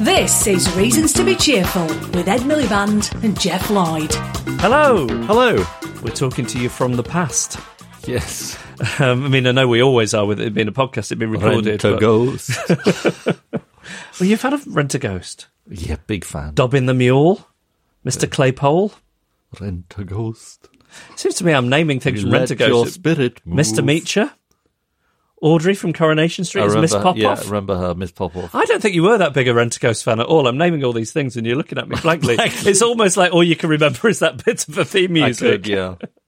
This is Reasons to be Cheerful with Ed Miliband and Geoff Lloyd. Hello. Hello. We're talking to you from the past. Yes. Um, I mean, I know we always are with it being a podcast, it being recorded. Rent a but- ghost. Well, you've had a Rentaghost. yeah, big fan. Dobbin the Mule. Mr. Claypole. Rent a ghost. Seems to me I'm naming things from Rent a Let your spirit move. Mr. Meaker. Audrey from Coronation Street is Miss Popov. Yeah, I remember her, Miss Popov. I don't think you were that big a Rentaghost fan at all. I'm naming all these things and you're looking at me blankly. it's almost like all you can remember is that bit of the theme music. could, yeah.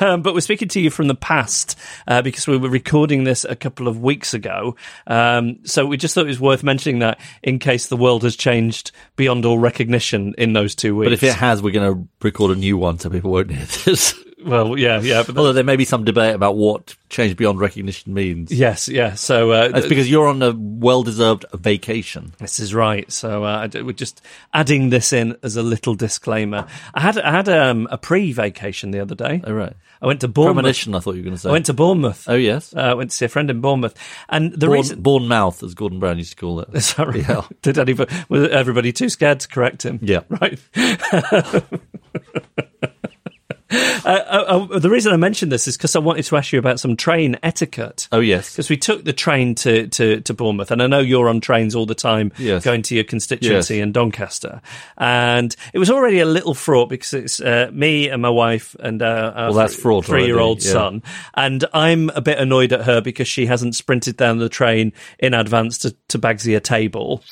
Um, but we're speaking to you from the past uh, because we were recording this a couple of weeks ago. Um, so we just thought it was worth mentioning that in case the world has changed beyond all recognition in those two weeks. But if it has, we're going to record a new one so people won't hear this. well, yeah, yeah, but Although there may be some debate about what change beyond recognition means. yes, yeah. So uh, That's because you're on a well-deserved vacation. This is right. So uh, we're just adding this in as a little disclaimer. I had I had um, a pre-vacation the other day. Oh, right. I went to Bournemouth. Premonition, I thought you were going to say. I went to Bournemouth. oh, yes. Uh, I went to see a friend in Bournemouth, and the reason born mouth, as Gordon Brown used to call it. Sorry. Yeah. Did anybody, was everybody too scared to correct him? Yeah. Right. Uh, uh, uh, the reason I mentioned this is because I wanted to ask you about some train etiquette. Oh, yes. Because we took the train to, to, to Bournemouth, and I know you're on trains all the time, Yes. going to your constituency Yes. in Doncaster. And it was already a little fraught because it's uh, me and my wife and uh, our Well, fraught three year old yeah. son. And I'm a bit annoyed at her because she hasn't sprinted down the train in advance to, to Bagsy a table.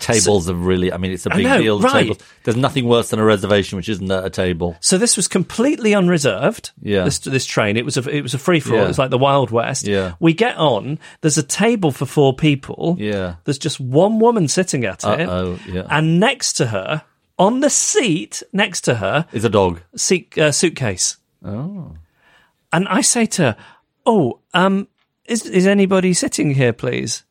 Tables are really, I mean, it's a big know, deal. right. Tables. There's nothing worse than a reservation which isn't at a table. So this was completely unreserved. Yeah. This this train. It was a it was a free for all. Yeah. It was like the Wild West. Yeah. We get on. There's a table for four people. Yeah. There's just one woman sitting at it. Uh-oh, yeah. And next to her, on the seat next to her, is a dog. seat, uh, suitcase. Oh. And I say to her, "Oh, um, is is anybody sitting here, please?"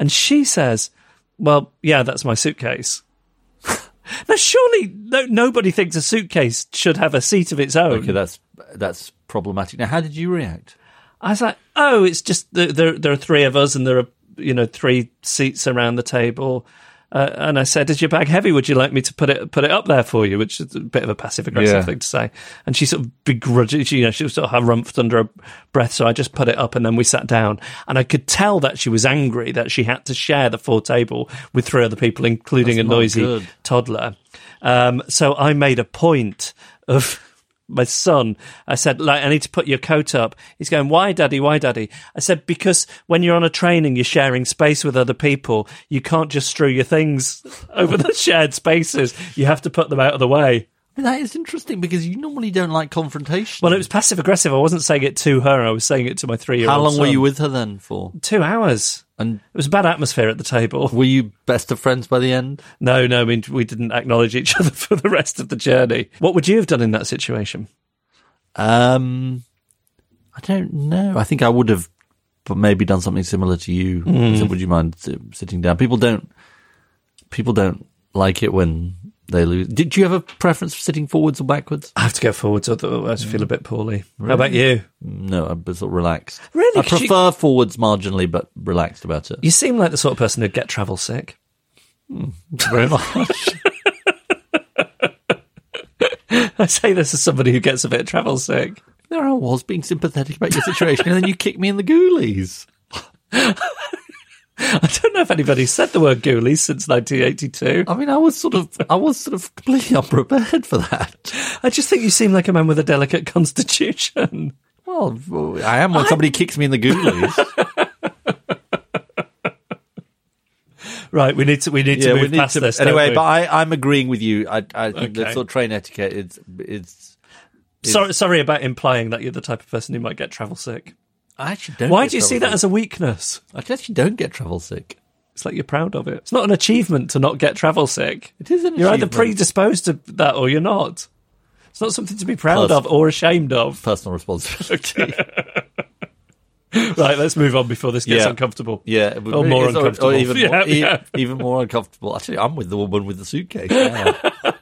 And she says, "Well, yeah, that's my suitcase." now, surely no, nobody thinks a suitcase should have a seat of its own. Okay, that's that's problematic. Now, how did you react? I was like, "Oh, it's just there. There are three of us, and there are you know three seats around the table." Uh, and I said, "Is your bag heavy? Would you like me to put it put it up there for you?" Which is a bit of a passive aggressive Yeah. thing to say. And she sort of begrudged, you know, she was sort of harumphed under her breath. So I just put it up, and then we sat down. And I could tell that she was angry that she had to share the full table with three other people, including That's a noisy good. toddler. Um, so I made a point of my son. I said, like, I need to put your coat up. He's going, why, daddy? Why, daddy? I said, because when you're on a train and you're sharing space with other people, you can't just strew your things over the shared spaces. You have to put them out of the way. That is interesting because you normally don't like confrontation. Well, it was passive aggressive. I wasn't saying it to her. I was saying it to my three year old How long were you with her then for? Two hours. And It was a bad atmosphere at the table. were you best of friends by the end? No, no, I mean, we didn't acknowledge each other for the rest of the journey. What would you have done in that situation? Um, I don't know. I think I would have, but maybe done something similar to you. So would you mind sitting down? People don't. People don't like it when they lose. Did you have a preference for sitting forwards or backwards? I have to go forwards, otherwise I feel a bit poorly. How about you? No, I'm sort of relaxed. Really? I 'Cause you- prefer forwards marginally, but relaxed about it. You seem like the sort of person who'd get travel sick. Hmm, very much. I say this as somebody who gets a bit travel sick. there I was being sympathetic about your situation, and then you kicked me in the ghoulies. I don't know if anybody said the word ghoulies since 1982. I mean, I was sort of, I was sort of completely unprepared for that. I just think you seem like a man with a delicate constitution. Well, I am when somebody kicks me in the ghoulies. Right, we need to we need to move past this. don't Anyway, but I, I'm agreeing with you. I, I think the sort of train etiquette is, is. sorry, sorry about implying that you're the type of person who might get travel sick. I actually don't. Why do you see that as a weakness? I actually don't get travel sick. It's like you're proud of it. It's not an achievement to not get travel sick. It is an You're either predisposed to that or you're not. It's not something to be proud Pers- of or ashamed of. Personal responsibility. Right, let's move on before this gets Yeah. uncomfortable. yeah, it Or be- more uncomfortable. even, Yeah, more, yeah. even more uncomfortable. Actually, I'm with the woman with the suitcase. now.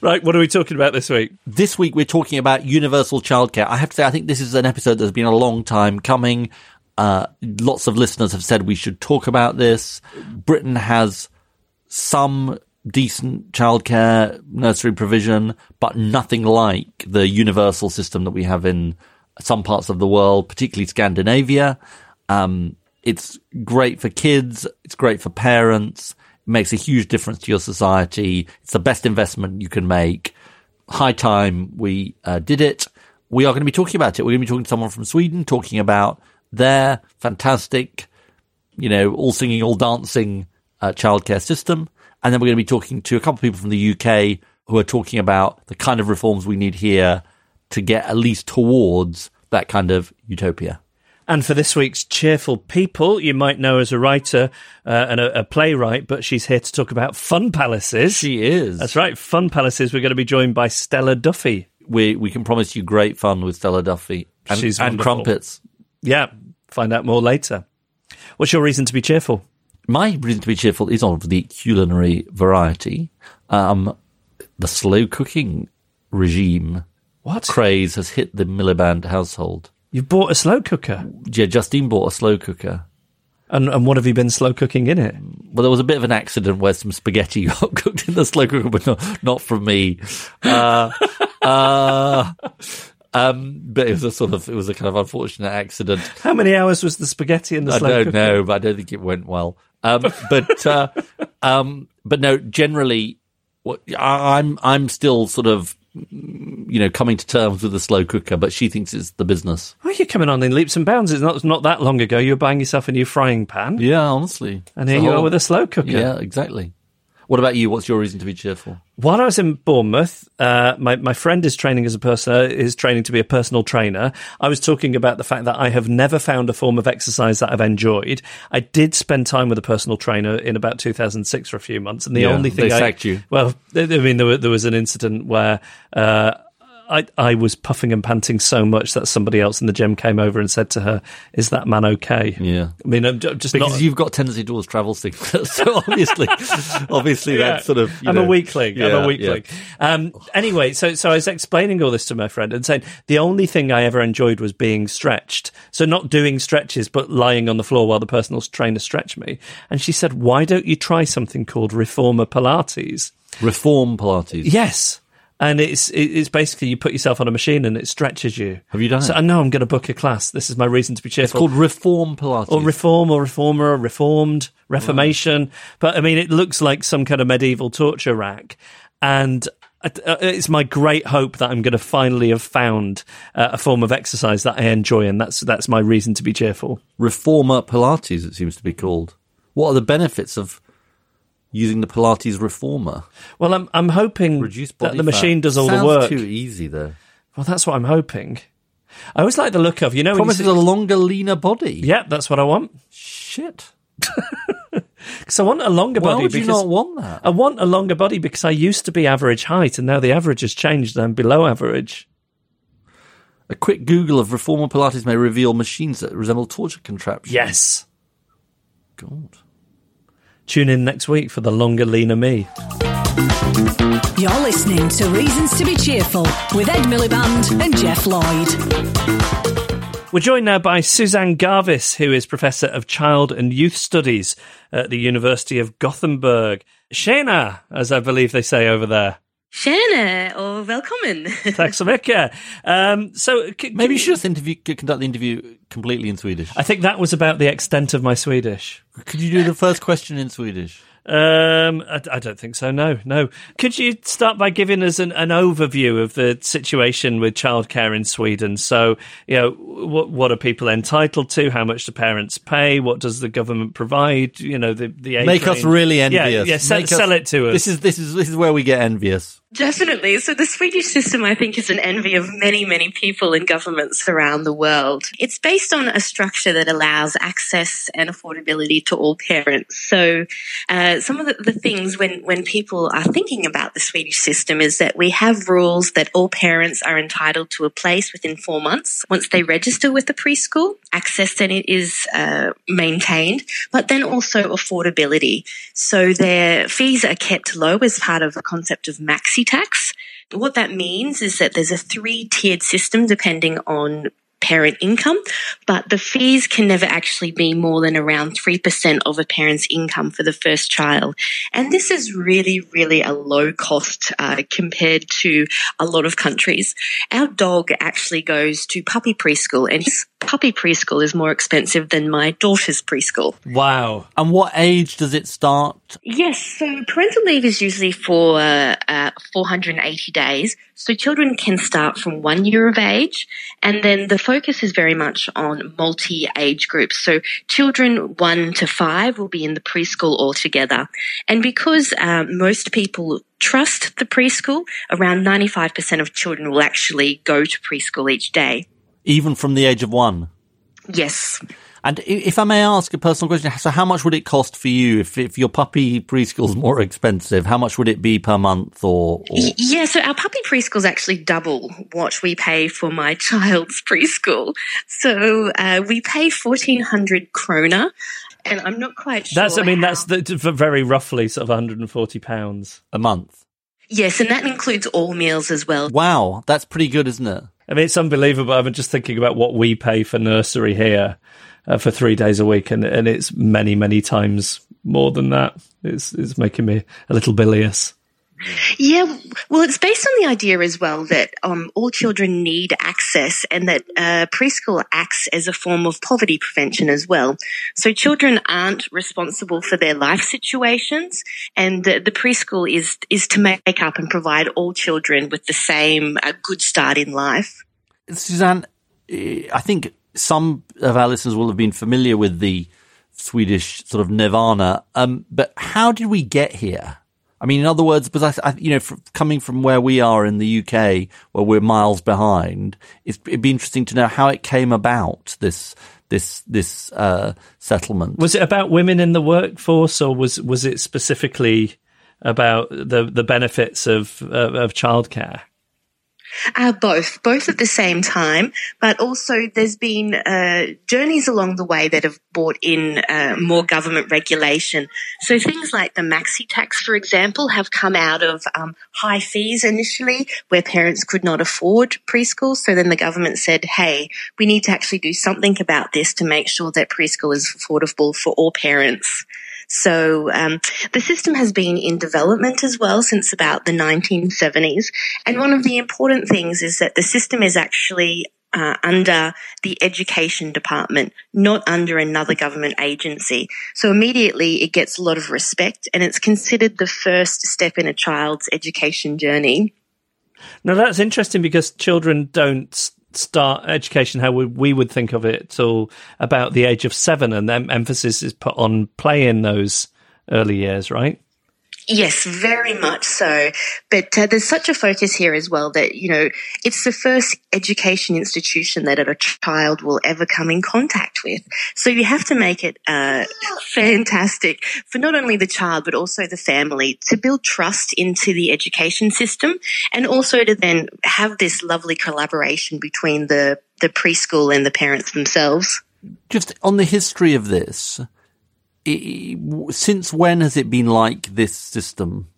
Right, what are we talking about this week? This week we're talking about universal childcare. I have to say, I think this is an episode that's been a long time coming. Uh, lots of listeners have said we should talk about this. Britain has some decent childcare nursery provision, but nothing like the universal system that we have in some parts of the world, particularly Scandinavia. Um, it's great for kids. It's great for parents. Makes a huge difference to your society. It's the best investment you can make. High time we uh, did it. We are going to be talking about it. We're going to be talking to someone from Sweden, talking about their fantastic, you know, all singing, all dancing uh, childcare system. And then we're going to be talking to a couple of people from the UK who are talking about the kind of reforms we need here to get at least towards that kind of utopia. And for this week's Cheerful People, you might know as a writer uh, and a, a, playwright, but she's here to talk about fun palaces. She is. That's right, fun palaces. We're going to be joined by Stella Duffy. We we can promise you great fun with Stella Duffy and, She's and wonderful. crumpets. Yeah, find out more later. What's your reason to be cheerful? My reason to be cheerful is of the culinary variety. Um, the slow cooking regime What? craze has hit the Miliband household. You've bought a slow cooker. Yeah, Justine bought a slow cooker. And, and what have you been slow cooking in it? Well, there was a bit of an accident where some spaghetti got cooked in the slow cooker, but not, not from me. Uh, uh, um, but it was a sort of, it was a kind of unfortunate accident. How many hours was the spaghetti in the I slow don't cooker? know, but I don't think it went well. Um, but, uh, um, but no, generally, what, I, I'm, I'm still sort of, you know, coming to terms with the slow cooker, but she thinks it's the business. Oh, you're coming on in leaps and bounds. It's not, not that long ago. You were buying yourself a new frying pan. Yeah, honestly. And here It's you whole- are with a slow cooker. Yeah, exactly. What about you? What's your reason to be cheerful? While I was in Bournemouth, uh, my my friend is training as a person uh, is training to be a personal trainer. I was talking about the fact that I have never found a form of exercise that I've enjoyed. I did spend time with a personal trainer in about 2006 for a few months, and the Yeah, only thing they I, sacked you. Well, I mean, there, were, there was an incident where. Uh, I, I was puffing and panting so much that somebody else in the gym came over and said to her, "Is that man okay?" Yeah. I mean, I'm just Because not. you've got tendency towards travel sickness, so obviously, obviously Yeah. that's sort of. you I'm know, a weakling. I'm yeah, a weakling. Um, anyway, so so I was explaining all this to my friend and saying the only thing I ever enjoyed was being stretched. So not doing stretches, but lying on the floor while the personal trainer stretched me. And she said, "Why don't you try something called Reformer Pilates?" Reform Pilates. Yes. And it's it's basically you put yourself on a machine and it stretches you. Have you done so it? I know I'm going to book a class. This is my reason to be cheerful. It's called Reform Pilates. or reform or reformer or reformed reformation but i mean it looks like some kind of medieval torture rack and uh, uh, it's my great hope that i'm going to finally have found uh, a form of exercise that i enjoy and that's that's my reason to be cheerful Reformer Pilates, it seems to be called. What are the benefits of using the Pilates Reformer? well i'm i'm hoping Reduce that the machine does all Sounds the work too easy, though. well that's what i'm hoping i always like the look of you know when you Promises see- a longer, leaner body. yeah that's what i want Shit. because i want a longer Why body would you not want that? I want a longer body because I used to be average height and now the average has changed and I'm below average. A quick Google of Reformer Pilates may reveal machines that resemble torture contraptions. Yes. God. Tune in next week for the longer, leaner me. You're listening to Reasons to be Cheerful with Ed Miliband and Geoff Lloyd. We're joined now by Susanne Garvis, who is Professor of Child and Youth Studies at the University of Gothenburg. Tjena, as I believe they say over there. Tjena och välkommen! Tack så mycket. Um, so, c- Maybe you should just interview, conduct the interview completely in Swedish. I think that was about the extent of my Swedish. Could you do the first question in Swedish? Um, I, I don't think so. No, no. Could you start by giving us an, an overview of the situation with childcare in Sweden? So, you know, what what are people entitled to? How much do parents pay? What does the government provide? You know, the the age Make us really envious. yeah. Sell, us- sell it to us. This is this is this is where we get envious. Definitely. So the Swedish system, I think, is an envy of many, many people in governments around the world. It's based on a structure that allows access and affordability to all parents. So uh, some of the, the things when, when people are thinking about the Swedish system is that we have rules that all parents are entitled to a place within four months once they register with the preschool. Access then it is uh, maintained, but then also affordability. So their fees are kept low as part of the concept of maxi tax. What that means is that there's a three tiered system depending on parent income, but the fees can never actually be more than around 3% of a parent's income for the first child. And this is really, really a low cost uh, compared to a lot of countries. Our dog actually goes to puppy preschool and his puppy preschool is more expensive than my daughter's preschool. Wow. And what age does it start? Yes, so parental leave is usually for uh, uh, 480 days. So children can start from one year of age, and then the focus is very much on multi age groups. So children one to five will be in the preschool altogether. And because uh, most people trust the preschool, around 95% of children will actually go to preschool each day. Even from the age of one? Yes. And if I may ask a personal question, so how much would it cost for you if, if your puppy preschool is more expensive? How much would it be per month or, or? Yeah, so our puppy preschool is actually double what we pay for my child's preschool. So uh, we pay 1400 krona and I'm not quite sure. That's, I mean, how. that's the, very roughly sort of 140 pounds a month. Yes, and that includes all meals as well. Wow, that's pretty good, isn't it? I mean, it's unbelievable. I'm just thinking about what we pay for nursery here uh, for three days a week, and, and it's many, many times more than that. It's, it's making me a little bilious. Yeah, well, it's based on the idea as well that um, all children need access and that uh, preschool acts as a form of poverty prevention as well. So children aren't responsible for their life situations and the, the preschool is, is to make up and provide all children with the same uh, good start in life. Susanne, I think some of our listeners will have been familiar with the Swedish sort of nirvana, um, but how did we get here? I mean, in other words, because I, I you know, coming from where we are in the UK, where we're miles behind, it'd be interesting to know how it came about. This this this uh, settlement was it about women in the workforce, or was was it specifically about the the benefits of, of childcare? Uh, both, both at the same time, but also there's been uh, journeys along the way that have brought in uh, more government regulation. So things like the maxi tax, for example, have come out of um, high fees initially, where parents could not afford preschool. So then the government said, "Hey, we need to actually do something about this to make sure that preschool is affordable for all parents." So um, the system has been in development as well since about the 1970s. And one of the important things is that the system is actually uh, under the education department, not under another government agency. So immediately it gets a lot of respect and it's considered the first step in a child's education journey. Now that's interesting because children don't start education how we would think of it till about the age of seven, and then emphasis is put on play in those early years, right? Yes, very much so. But uh, there's such a focus here as well that, you know, it's the first education institution that a child will ever come in contact with. So you have to make it uh, fantastic for not only the child, but also the family to build trust into the education system and also to then have this lovely collaboration between the, the preschool and the parents themselves. Just on the history of this, since when has it been like this system?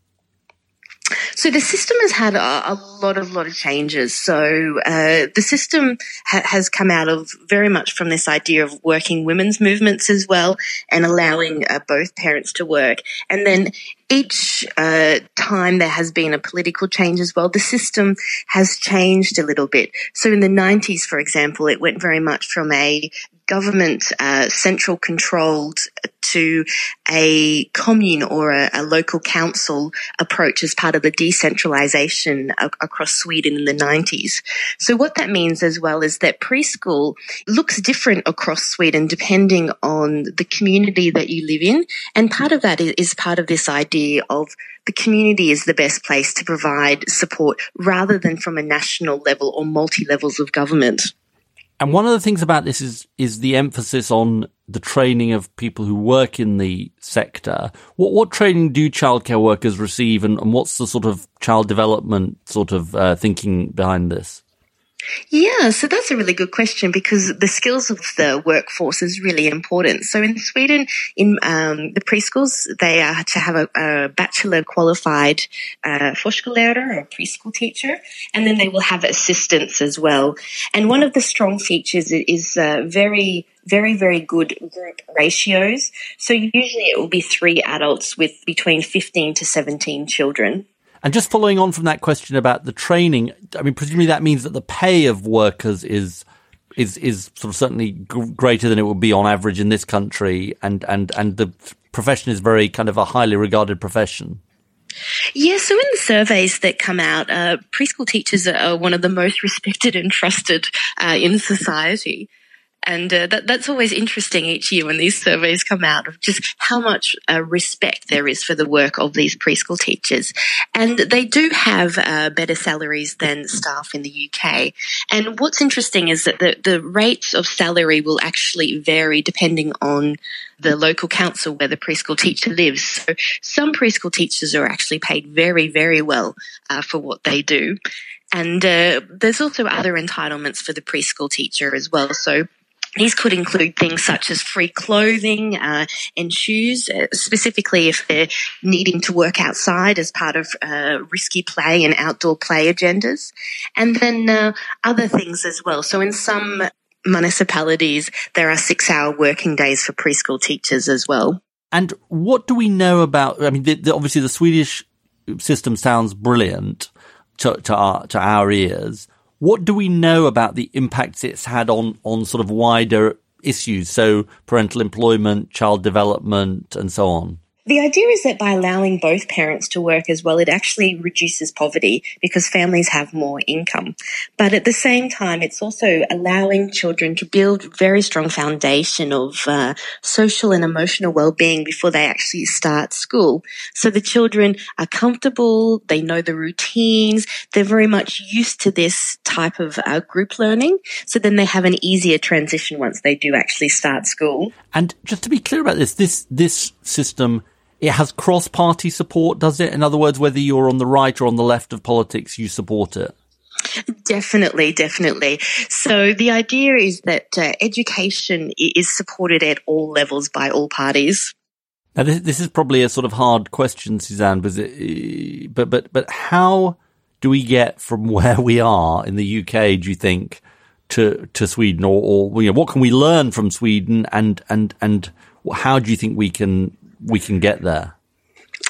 So the system has had a, a, lot of lot of changes. So uh, the system ha- has come out of very much from this idea of working women's movements as well, and allowing uh, both parents to work. And then each uh, time there has been a political change as well, the system has changed a little bit. So in the 90s, for example, it went very much from a government uh, central controlled to a commune or a, a, local council approach as part of the decentralization a- across Sweden in the 90s. So what that means as well is that preschool looks different across Sweden depending on the community that you live in. And part of that is part of this idea of the community is the best place to provide support rather than from a national level or multi levels of government. And one of the things about this is is the emphasis on the training of people who work in the sector. What what training do childcare workers receive, and, and what's the sort of child development sort of uh, thinking behind this? Yeah, so that's a really good question because the skills of the workforce is really important. So in Sweden, in um, the preschools, they are to have a, a bachelor qualified uh, förskollärare or preschool teacher, and then they will have assistants as well. And one of the strong features is uh, very very, very good group ratios. So usually it will be three adults with between 15 to 17 children. And just following on from that question about the training, I mean, presumably that means that the pay of workers is is is sort of certainly g- greater than it would be on average in this country, and and and the profession is very kind of a highly regarded profession. Yeah, so in the surveys that come out, uh, preschool teachers are one of the most respected and trusted uh, in society. And uh, that, that's always interesting each year when these surveys come out of just how much uh, respect there is for the work of these preschool teachers. And they do have uh, better salaries than staff in the UK. And what's interesting is that the, the rates of salary will actually vary depending on the local council where the preschool teacher lives. So some preschool teachers are actually paid very, very well uh, for what they do. And uh, there's also other entitlements for the preschool teacher as well. So these could include things such as free clothing uh, and shoes, uh, specifically if they're needing to work outside as part of uh, risky play and outdoor play agendas, and then uh, other things as well. So in some municipalities, there are six-hour working days for preschool teachers as well. And what do we know about? I mean, the, the, obviously the Swedish system sounds brilliant to, to our to our ears what do we know about the impacts it's had on, on sort of wider issues? So parental employment, child development, and so on. The idea is that by allowing both parents to work as well, it actually reduces poverty because families have more income. But at the same time, it's also allowing children to build very strong foundation of uh, social and emotional well-being before they actually start school. So the children are comfortable, they know the routines, they're very much used to this type of uh, group learning. So then they have an easier transition once they do actually start school. And just to be clear about this, this this system it has cross party support, does it? In other words, whether you're on the right or on the left of politics, you support it. Definitely, definitely. So the idea is that uh, education is supported at all levels by all parties. Now, this, this is probably a sort of hard question, Susanne, but, it, but but but how do we get from where we are in the UK? Do you think to to Sweden, or, or you know, what can we learn from Sweden, and and and how do you think we can we can get there?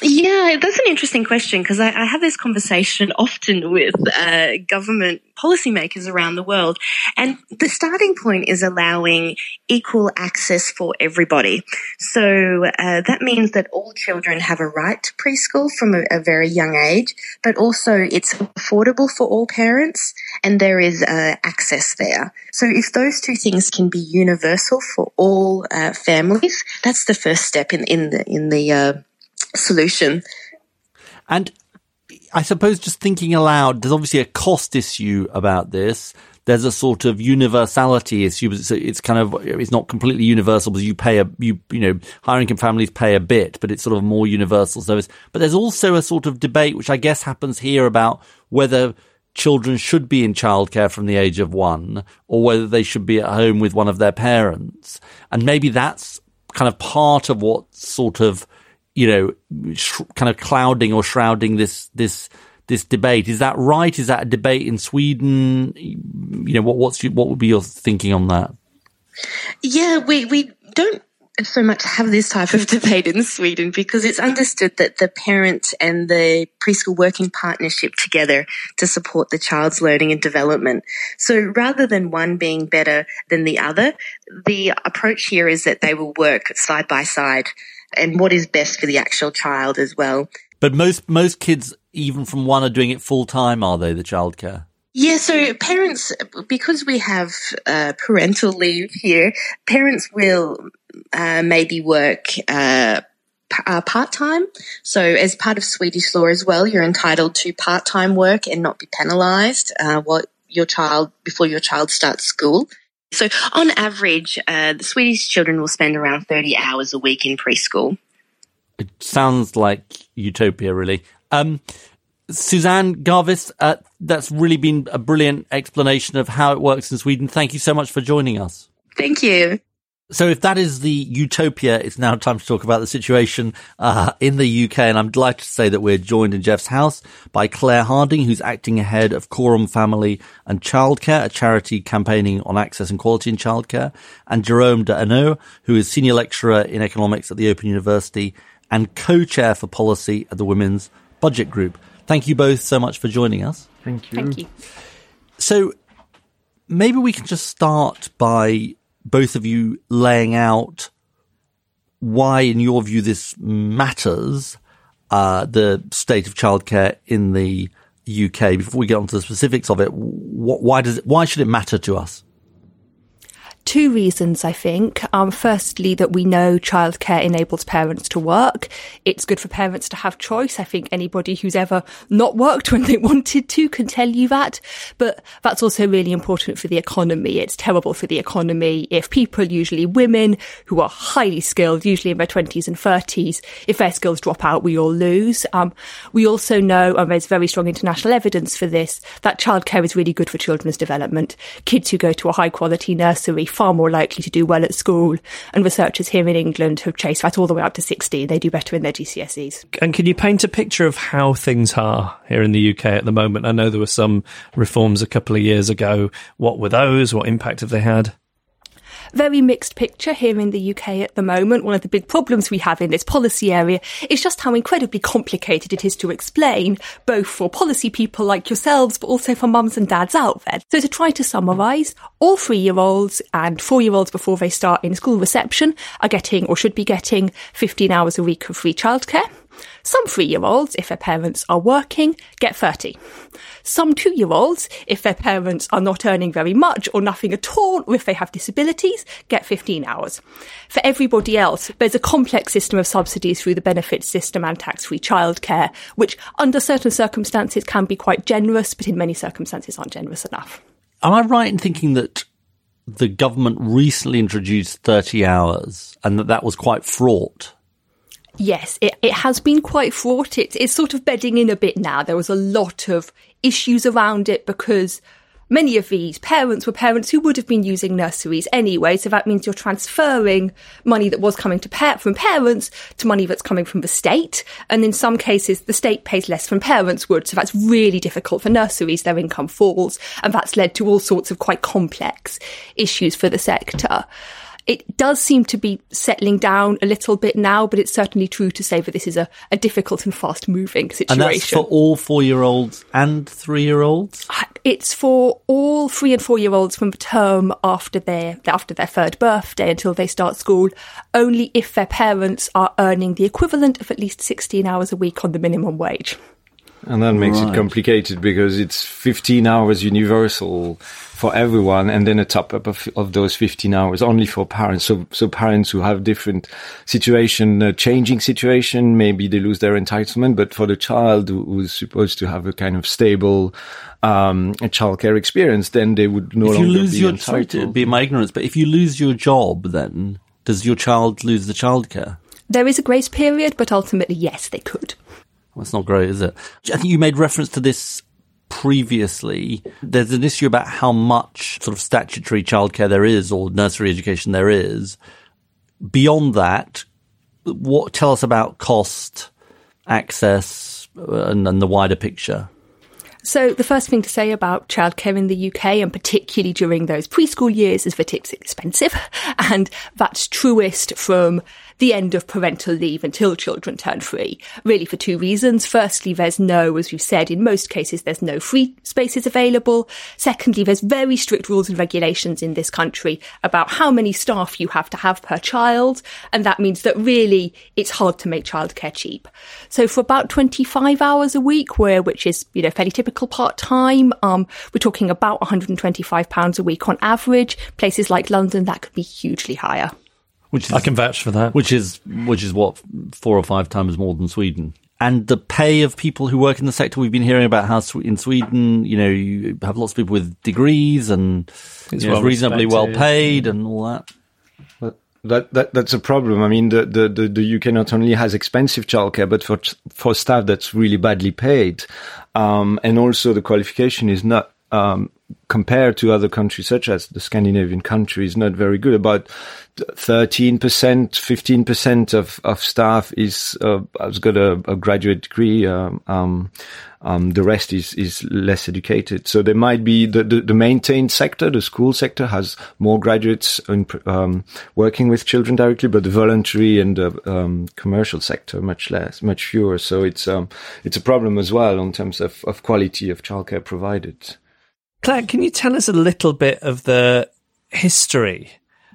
Yeah, that's an interesting question because I, I, have this conversation often with uh, government policymakers around the world. And the starting point is allowing equal access for everybody. So uh, that means that all children have a right to preschool from a, a, very young age, but also it's affordable for all parents and there is uh, access there. So if those two things can be universal for all uh, families, that's the first step in, in the, in the uh, solution. And I suppose just thinking aloud, there's obviously a cost issue about this. There's a sort of universality issue. It's, it's kind of it's not completely universal because you pay a you you know higher income families pay a bit, but it's sort of a more universal service. But there's also a sort of debate, which I guess happens here about whether children should be in childcare from the age of one or whether they should be at home with one of their parents. And maybe that's kind of part of what sort of you know, sh- kind of clouding or shrouding this this this debate. Is that right? Is that a debate in Sweden? You know, what what's your, what would be your thinking on that? Yeah, we we don't so much have this type of debate in Sweden because it's understood that the parent and the preschool working partnership together to support the child's learning and development. So rather than one being better than the other, the approach here is that they will work side by side and what is best for the actual child as well. But most most kids, even from one, are doing it full time. Are they the childcare? Yeah, so parents, because we have uh, parental leave here, parents will uh, maybe work uh, uh, part time. So, as part of Swedish law as well, you're entitled to part time work and not be penalised uh, while your child before your child starts school. So, on average, uh, the Swedish children will spend around 30 hours a week in preschool. It sounds like utopia, really. Um, Susanne Garvis, uh, that's really been a brilliant explanation of how it works in Sweden. Thank you so much for joining us. Thank you. So if that is the utopia, it's now time to talk about the situation uh, in the UK. And I'm delighted to say that we're joined in Geoff's house by Claire Harding, who's acting head of Coram Family and Childcare, a charity campaigning on access and quality in childcare, and Jerome De Henau, who is senior lecturer in economics at the Open University and co-chair for policy at the Women's Budget Group. Thank you both so much for joining us. Thank you. Thank you. So maybe we can just start by both of you laying out why, in your view, this matters, uh, the state of childcare in the UK. Before we get onto the specifics of it, wh- why does it, why should it matter to us? Two reasons, I think. Um, firstly, that we know childcare enables parents to work. It's good for parents to have choice. I think anybody who's ever not worked when they wanted to can tell you that. But that's also really important for the economy. It's terrible for the economy if people, usually women who are highly skilled, usually in their 20s and 30s, if their skills drop out, we all lose. Um, we also know, and there's very strong international evidence for this, that childcare is really good for children's development. Kids who go to a high quality nursery far more likely to do well at school. And researchers here in England have traced that all the way up to 16. They do better in their GCSEs. And can you paint a picture of how things are here in the UK at the moment? I know there were some reforms a couple of years ago. What were those? What impact have they had? Very mixed picture here in the UK at the moment. One of the big problems we have in this policy area is just how incredibly complicated it is to explain, both for policy people like yourselves, but also for mums and dads out there. So to try to summarise, all three year olds and four year olds before they start in school reception are getting or should be getting 15 hours a week of free childcare. Some three year olds, if their parents are working, get 30. Some two year olds, if their parents are not earning very much or nothing at all, or if they have disabilities, get 15 hours. For everybody else, there's a complex system of subsidies through the benefits system and tax free childcare, which under certain circumstances can be quite generous, but in many circumstances aren't generous enough. Am I right in thinking that the government recently introduced 30 hours and that that was quite fraught? Yes, it, it has been quite fraught. It, it's sort of bedding in a bit now. There was a lot of issues around it because many of these parents were parents who would have been using nurseries anyway. So that means you're transferring money that was coming to from parents to money that's coming from the state. And in some cases, the state pays less than parents would. So that's really difficult for nurseries. Their income falls. And that's led to all sorts of quite complex issues for the sector. It does seem to be settling down a little bit now, but it's certainly true to say that this is a, a difficult and fast moving situation. And that's for all four year olds and three year olds? Uh, it's for all three and four year olds from the term after their, after their third birthday until they start school, only if their parents are earning the equivalent of at least 16 hours a week on the minimum wage. And that makes Right. it complicated because it's 15 hours universal for everyone and then a top up of, of those 15 hours only for parents. So, so parents who have different situation, uh, changing situation, maybe they lose their entitlement, but for the child who, who's supposed to have a kind of stable, um, childcare experience, then they would no if you longer lose be your, entitled. sorry to be my ignorance, but if you lose your job, then does your child lose the childcare? There is a grace period, but ultimately, yes, they could. That's not great, is it? I think you made reference to this previously. There's an issue about how much sort of statutory childcare there is or nursery education there is. Beyond that, what tell us about cost, access, uh, and, and the wider picture? So the first thing to say about childcare in the UK, and particularly during those preschool years, is that it's expensive, and that's truest from the end of parental leave until children turn free. Really for two reasons. Firstly, there's no, as we've said, in most cases, there's no free spaces available. Secondly, there's very strict rules and regulations in this country about how many staff you have to have per child. And that means that really it's hard to make childcare cheap. So for about 25 hours a week, where, which is, you know, fairly typical part time, um, we're talking about 125 pounds a week on average. Places like London, that could be hugely higher. Which is, I can vouch for that. which is which is what four or five times more than Sweden. And the pay of people who work in the sector, we've been hearing about how in Sweden, you know, you have lots of people with degrees and It's you know, well reasonably well paid and all that. But that, that that's a problem. I mean, the, the, the, the UK not only has expensive childcare, but for for staff that's really badly paid, um, and also the qualification is not um, compared to other countries such as the Scandinavian countries, not very good. About 13%, 15% of, of staff is, uh, has got a, a graduate degree. Um, um, um, the rest is, is less educated. So there might be the, the, the maintained sector, the school sector has more graduates in, um, working with children directly, but the voluntary and the um, commercial sector much less, much fewer. So it's, um, it's a problem as well in terms of, of quality of childcare provided. Claire, can you tell us a little bit of the history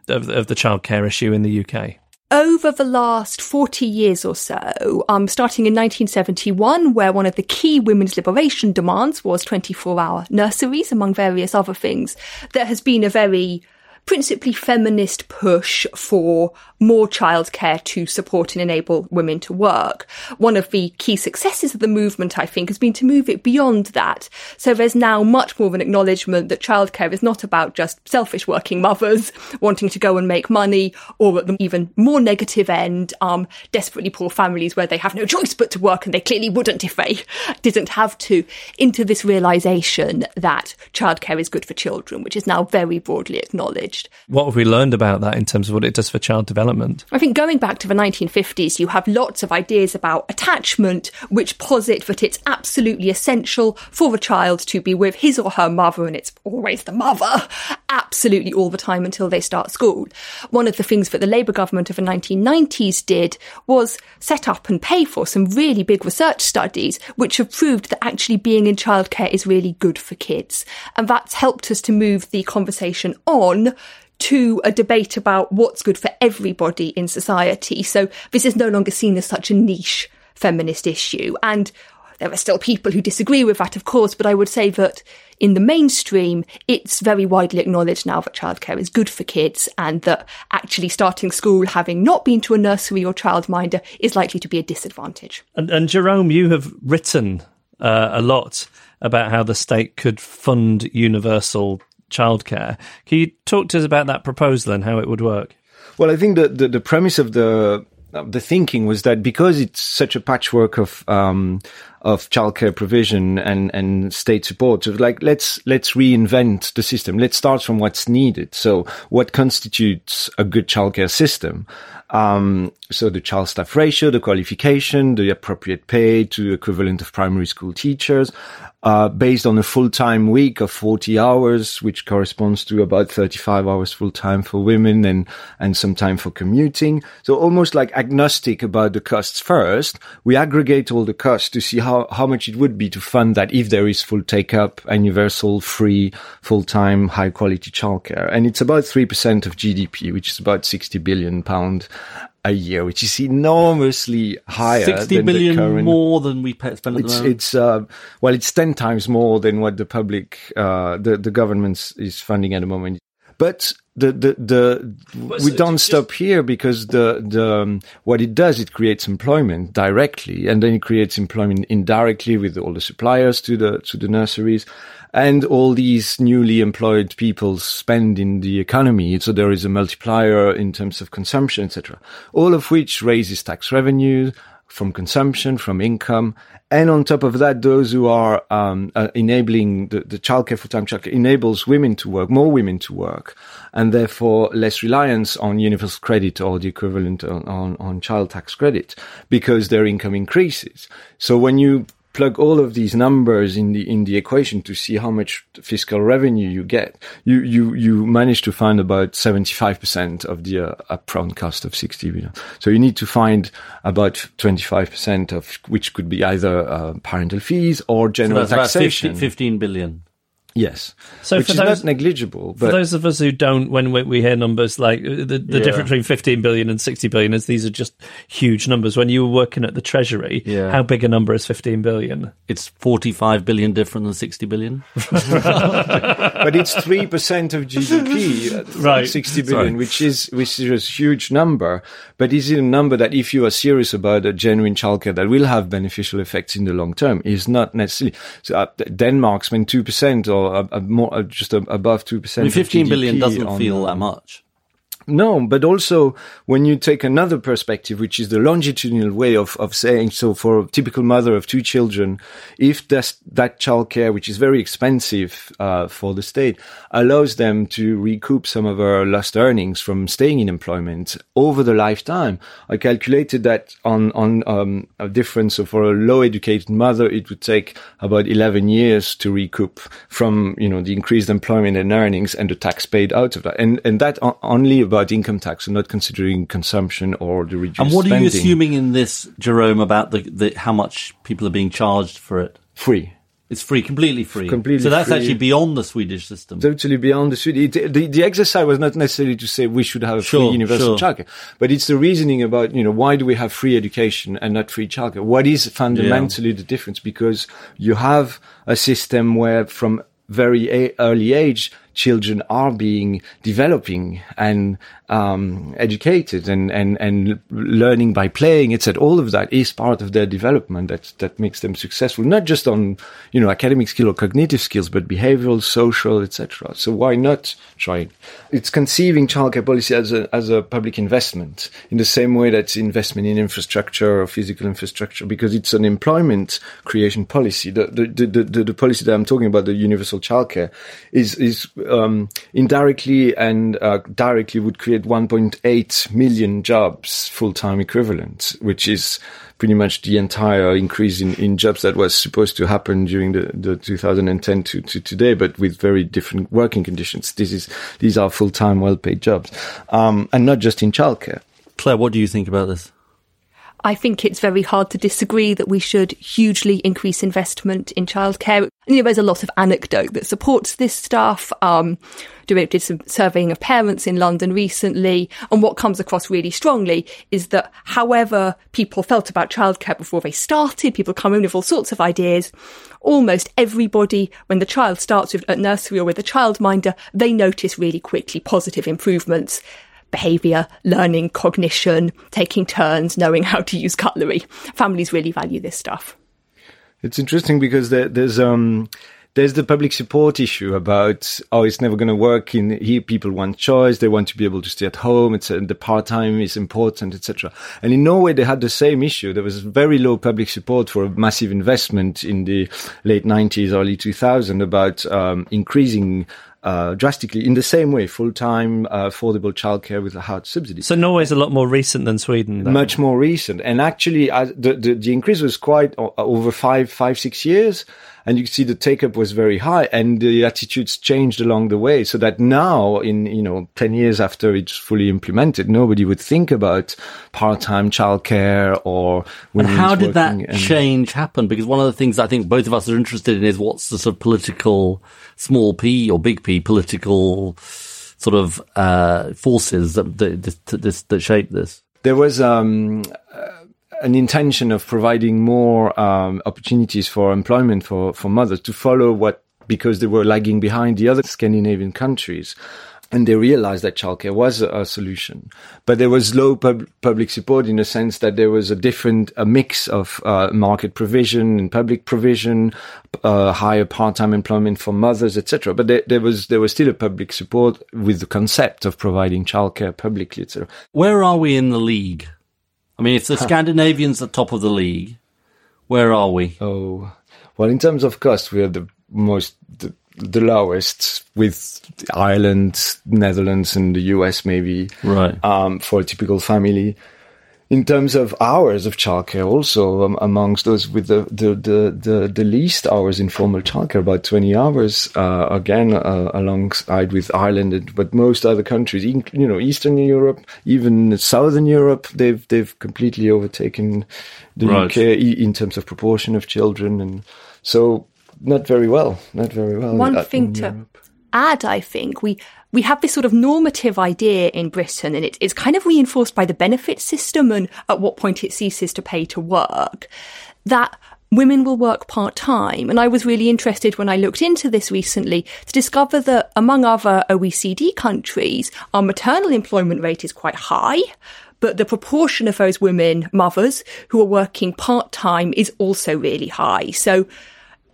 of, of the childcare issue in the UK? over the last 40 years or so, um, starting in 1971, where one of the key women's liberation demands was 24 hour nurseries, among various other things, there has been a very principally feminist push for more childcare to support and enable women to work. One of the key successes of the movement, I think, has been to move it beyond that. So there's now much more of an acknowledgement that childcare is not about just selfish working mothers wanting to go and make money, or at the even more negative end, um, desperately poor families where they have no choice but to work and they clearly wouldn't if they didn't have to, into this realization that childcare is good for children, which is now very broadly acknowledged managed. What have we learned about that in terms of what it does for child development? I think going back to the 1950s, you have lots of ideas about attachment which posit that it's absolutely essential for a child to be with his or her mother, and it's always the mother, absolutely all the time until they start school. One of the things that the Labour government of the 1990s did was set up and pay for some really big research studies which have proved that actually being in childcare is really good for kids. And that's helped us to move the conversation on to a debate about what's good for everybody in society. So this is no longer seen as such a niche feminist issue. And there are still people who disagree with that, of course, but I would say that in the mainstream, it's very widely acknowledged now that childcare is good for kids and that actually starting school having not been to a nursery or childminder is likely to be a disadvantage. And, and Jerome, you have written uh, a lot about how the state could fund universal childcare. Can you talk to us about that proposal and how it would work? Well, I think that the, the premise of the the thinking was that because it's such a patchwork of um, of childcare provision and and state support, so like let's let's reinvent the system. Let's start from what's needed. So, what constitutes a good childcare system? Um, so the child staff ratio, the qualification, the appropriate pay to equivalent of primary school teachers, uh, based on a full-time week of 40 hours, which corresponds to about 35 hours full-time for women and, and some time for commuting. So almost like agnostic about the costs first. We aggregate all the costs to see how, how much it would be to fund that if there is full take-up universal, free, full-time, high-quality childcare. And it's about 3% of GDP, which is about 60 billion pound a year, which is enormously higher. Sixty than billion the current, more than we spend at the It's moment. it's uh, well, it's ten times more than what the public, uh, the the government is funding at the moment. But the the the we so don't stop here because the the um, what it does it creates employment directly and then it creates employment indirectly with all the suppliers to the to the nurseries and all these newly employed people spend in the economy. So there is a multiplier in terms of consumption etc all of which raises tax revenue from consumption, from income, and on top of that, those who are um, uh, enabling the, the childcare, full-time childcare, enables women to work, more women to work, and therefore less reliance on universal credit or the equivalent on, on, on child tax credit because their income increases. So when you plug all of these numbers in the in the equation to see how much fiscal revenue you get, you you you manage to find about seventy five percent of the uh, upfront cost of sixty billion. So you need to find about twenty five percent of which could be either uh, parental fees or So general about taxation. 15, 15 billion. Yes, So which for is those- not negligible. For those of us who don't, when we, we hear numbers like uh, the, the Yeah. difference between 15 billion and 60 billion is these are just huge numbers. When you were working at the Treasury, Yeah. how big a number is 15 billion? It's 45 billion different than 60 billion. but it's three percent of GDP, Right. Sixty billion, Sorry. which is which is a huge number. But is it a number that, if you are serious about a genuine childcare that will have beneficial effects in the long term, is not necessarily. So uh, Denmark spent two percent or uh, uh, more, uh, just above two I percent. mean, 15 billion doesn't on, feel that much. No, but also when you take another perspective, which is the longitudinal way of, of saying, so for a typical mother of two children, if that's, that childcare, which is very expensive uh, for the state, allows them to recoup some of her lost earnings from staying in employment over the lifetime, I calculated that on on um, a difference. So for a low educated mother, it would take about 11 years to recoup from you know the increased employment and earnings and the tax paid out of that, and and that only about income tax and not considering consumption or the reduced. And what spending. are you assuming in this, Jerome, about the, the how much people are being charged for it? Free. It's free, completely free. Completely So that's free. actually beyond the Swedish system. totally beyond the Swedish. The, the exercise was not necessarily to say we should have a Sure, free universal sure. childcare, but it's the reasoning about, you know, why do we have free education and not free childcare? What is fundamentally the difference? Because you have a system where from very a- early age, children are being developing and um, educated and, and, and learning by playing, etc. All of that is part of their development that, that makes them successful, not just on, you know, academic skill or cognitive skills, but behavioral, social, etc. So why not try it? It's conceiving childcare policy as a, as a public investment in the same way that's investment in infrastructure or physical infrastructure, because it's an employment creation policy. The, the, the, the, the policy that I'm talking about, the universal childcare, is, is, um, indirectly and uh, directly would create 1.8 million jobs, full-time equivalent, which is pretty much the entire increase in, in jobs that was supposed to happen during the, the 2010 to, to today, but with very different working conditions. This is, these are full-time, well-paid jobs. Um, and not just in childcare. Claire, what do you think about this? I think it's very hard to disagree that we should hugely increase investment in childcare. You know, there's a lot of anecdote that supports this stuff. Um, did some surveying of parents in London recently, and what comes across really strongly is that however people felt about childcare before they started, people come in with all sorts of ideas. Almost everybody, when the child starts with, at nursery or with a childminder, they notice really quickly positive improvements behavior, learning, cognition, taking turns, knowing how to use cutlery. Families really value this stuff. It's interesting because there, there's um there's the public support issue about oh it's never going to work in here people want choice they want to be able to stay at home it's the part time is important etc and in Norway they had the same issue. There was very low public support for a massive investment in the late 90s early 2000 about um, increasing uh, drastically in the same way full-time uh, affordable childcare with a hard subsidy So Norway's a lot more recent than Sweden. Though. much more recent. And actually, uh, the, the the increase was quite over five, five, six years. And you can see the take up was very high and the attitudes changed along the way. So that now in, you know, 10 years after it's fully implemented, nobody would think about part-time childcare or And how did that and- change happen? Because one of the things I think both of us are interested in is what's the sort of political, small p or big p political sort of uh, forces that that, that, that, shape this. there was um, an intention of providing more um, opportunities for employment for, for mothers to follow what because they were lagging behind the other Scandinavian countries. And they realized that childcare was a, a solution, but there was low pub- public support in the sense that there was a different a mix of uh, market provision and public provision, uh, higher part-time employment for mothers, etc. But there, there was there was still a public support with the concept of providing childcare publicly, etc. Where are we in the league? I mean, if the Scandinavians are top of the league, where are we? Oh, well, in terms of cost, we are the most, the, the lowest with Ireland, Netherlands, and the US maybe. Right. Um, for a typical family. In terms of hours of childcare, also um, amongst those with the, the, the, the, the least hours in formal childcare, about 20 hours, uh, again, uh, alongside with Ireland, and, but most other countries, in- you know, Eastern Europe, even Southern Europe, they've, they've completely overtaken the Right. UK in terms of proportion of children. And so, not very well, not very well. One thing to add, I think, we we have this sort of normative idea in Britain, and it, it's kind of reinforced by the benefit system and at what point it ceases to pay to work, that women will work part time. And I was really interested when I looked into this recently to discover that among other OECD countries, our maternal employment rate is quite high. But the proportion of those women, mothers, who are working part time is also really high. So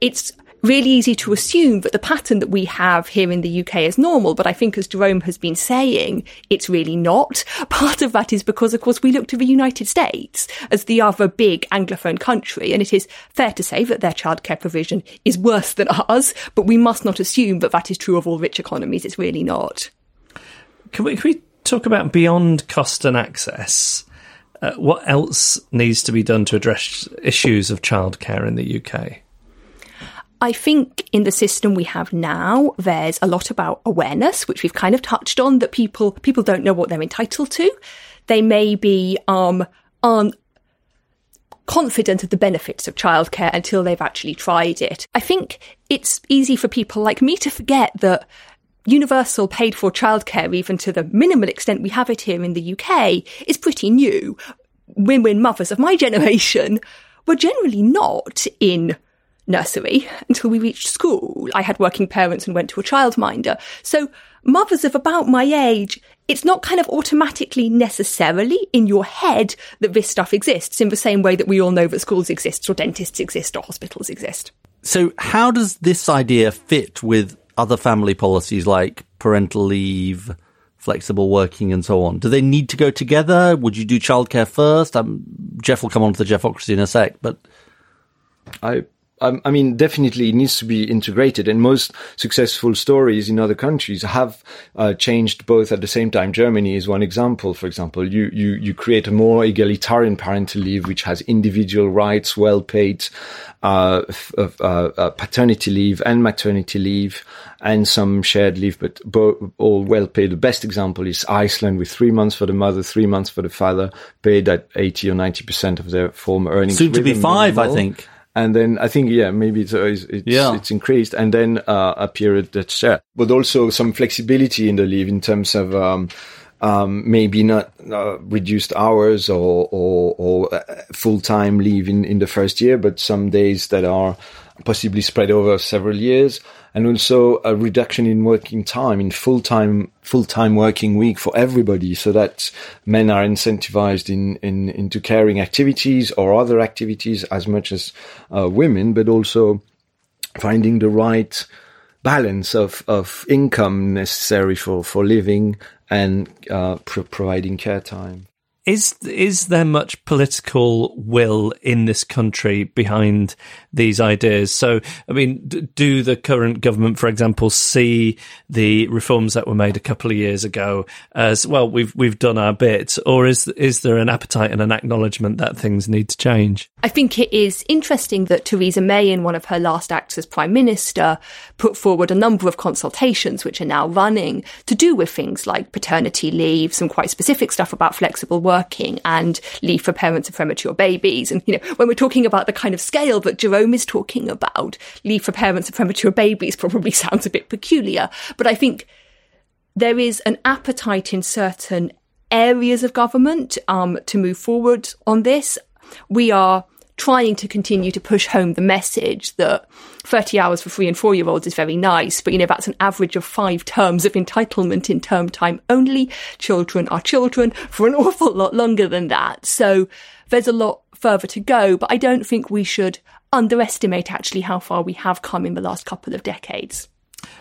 it's really easy to assume that the pattern that we have here in the UK is normal, but I think as Jerome has been saying, it's really not. Part of that is because, of course, we look to the United States as the other big Anglophone country, and it is fair to say that their childcare provision is worse than ours, but we must not assume that that is true of all rich economies. It's really not. Can we, can we talk about beyond cost and access? Uh, what else needs to be done to address issues of childcare in the UK? I think in the system we have now, there's a lot about awareness, which we've kind of touched on, that people people don't know what they're entitled to. They may be um aren't confident of the benefits of childcare until they've actually tried it. I think it's easy for people like me to forget that universal paid for childcare, even to the minimal extent we have it here in the UK, is pretty new. Women mothers of my generation were generally not in nursery until we reached school. I had working parents and went to a childminder. So mothers of about my age, it's not kind of automatically necessarily in your head that this stuff exists in the same way that we all know that schools exist or dentists exist or hospitals exist. So how does this idea fit with other family policies like parental leave, flexible working, and so on? Do they need to go together? Would you do childcare first? Um, Geoff will come on to the Geoffocracy in a sec, but I um, I mean, definitely it needs to be integrated. And most successful stories in other countries have uh, changed both at the same time. Germany is one example. For example, you, you, you create a more egalitarian parental leave, which has individual rights, well paid, uh, uh, uh, paternity leave and maternity leave and some shared leave, but both, all well paid. The best example is Iceland with three months for the mother, three months for the father, paid at 80 or 90% of their former earnings. Soon to be five. I think and then I think yeah maybe it's it's, it's, yeah. it's increased. And then uh, a period that's shared, but also some flexibility in the leave in terms of um, um, maybe not uh, reduced hours or or, or uh, full time leave in, in the first year, but some days that are possibly spread over several years and also a reduction in working time in full time full time working week for everybody so that men are incentivized in, in into caring activities or other activities as much as uh, women but also finding the right balance of, of income necessary for, for living and uh, providing care time is is there much political will in this country behind these ideas? So, I mean, do the current government, for example, see the reforms that were made a couple of years ago as well? We've we've done our bit, or is is there an appetite and an acknowledgement that things need to change? I think it is interesting that Theresa May, in one of her last acts as prime minister, put forward a number of consultations which are now running to do with things like paternity leave, some quite specific stuff about flexible work working and leave for parents of premature babies. And, you know, when we're talking about the kind of scale that Jerome is talking about, leave for parents of premature babies probably sounds a bit peculiar. But I think there is an appetite in certain areas of government um, to move forward on this. We are trying to continue to push home the message that 30 hours for three and four year olds is very nice, but you know, that's an average of five terms of entitlement in term time only. Children are children for an awful lot longer than that. So there's a lot further to go, but I don't think we should underestimate actually how far we have come in the last couple of decades.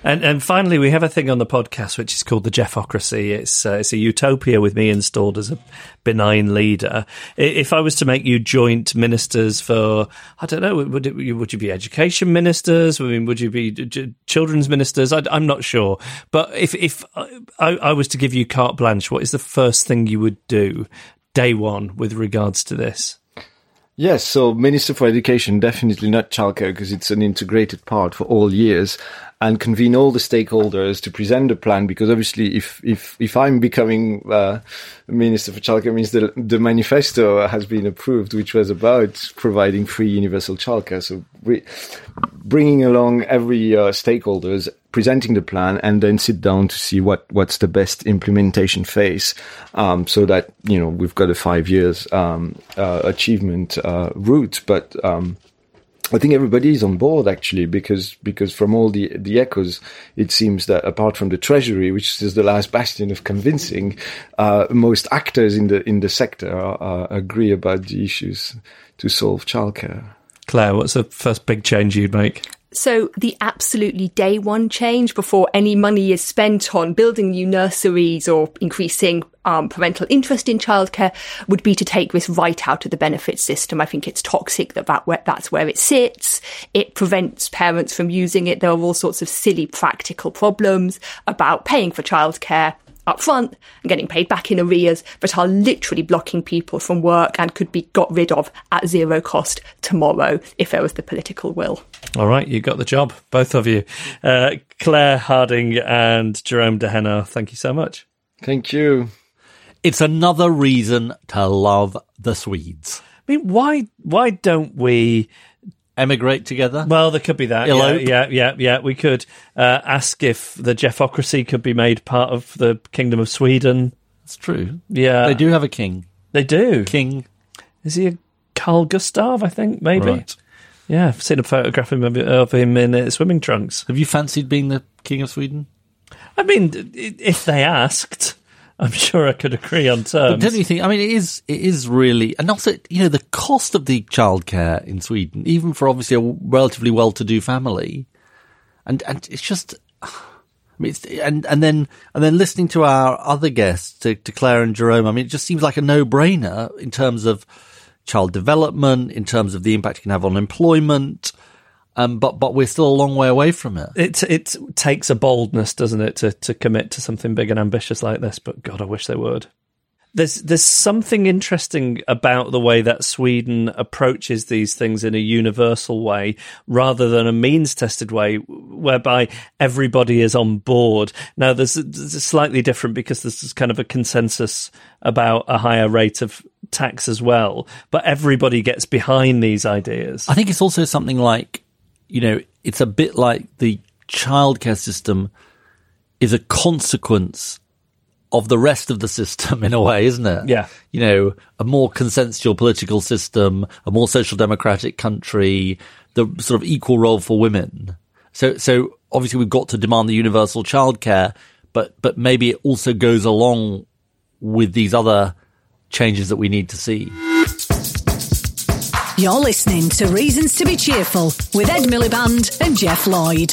And and finally, we have a thing on the podcast which is called the Geoffocracy. It's uh, it's a utopia with me installed as a benign leader. If I was to make you joint ministers for, I don't know, would it, would you be education ministers? I mean, would you be children's ministers? I, am not sure. But if if I, I was to give you carte blanche, what is the first thing you would do day one with regards to this? Yes, so Minister for Education, definitely not childcare because it's an integrated part for all years and convene all the stakeholders to present a plan because obviously if if if I'm becoming uh, minister for childcare means the the manifesto has been approved which was about providing free universal childcare. So we, bringing along every uh, stakeholders presenting the plan and then sit down to see what what's the best implementation phase um, so that you know we've got a 5 years um, uh, achievement uh, route. But um, I think everybody is on board actually because because from all the the echoes, it seems that apart from the Treasury, which is the last bastion of convincing, uh, most actors in the in the sector are, agree about the issues to solve childcare. Claire, what's the first big change you'd make? So the absolutely day one change before any money is spent on building new nurseries or increasing um, parental interest in childcare would be to take this right out of the benefit system. I think it's toxic that, that where, that's where it sits. It prevents parents from using it. There are all sorts of silly practical problems about paying for childcare up front and getting paid back in arrears that are literally blocking people from work and could be got rid of at zero cost tomorrow if there was the political will. All right, you got the job, both of you. Uh, Claire Harding and Jerome De Henau, thank you so much. Thank you. It's another reason to love the Swedes. I mean, why why don't we Emigrate together. Well, there could be that. Elope. Yeah, yeah, yeah, yeah. We could uh, ask if the Geoffocracy could be made part of the Kingdom of Sweden. That's true. Yeah, They do have a king. They do. King. Is he a Carl Gustav? I think maybe. Right. Yeah, I've seen a photograph of him, of him in uh, swimming trunks. Have you fancied being the king of Sweden? I mean, if they asked, I'm sure I could agree on But terms. don't you think? I mean, it is. It is really, and also, you know, the cost of the childcare in Sweden, even for obviously a relatively well-to-do family, and and it's just. I mean, it's, and and then and then listening to our other guests, to, to Claire and Jerome. I mean, it just seems like a no-brainer in terms of child development, in terms of the impact it can have on employment. Um, but but we're still a long way away from it. it it takes a boldness, doesn't it, to to commit to something big and ambitious like this? But God, I wish they would. There's there's something interesting about the way that Sweden approaches these things in a universal way rather than a means tested way, whereby everybody is on board. Now there's, there's slightly different because there's kind of a consensus about a higher rate of tax as well, but everybody gets behind these ideas. I think it's also something like, you know, it's a bit like the childcare system is a consequence of the rest of the system in a way, isn't it? Yeah. You know, a more consensual political system, a more social democratic country, the sort of equal role for women. So, so obviously we've got to demand the universal childcare, but, but maybe it also goes along with these other changes that we need to see. You're listening to Reasons to be Cheerful with Ed Miliband and Geoff Lloyd.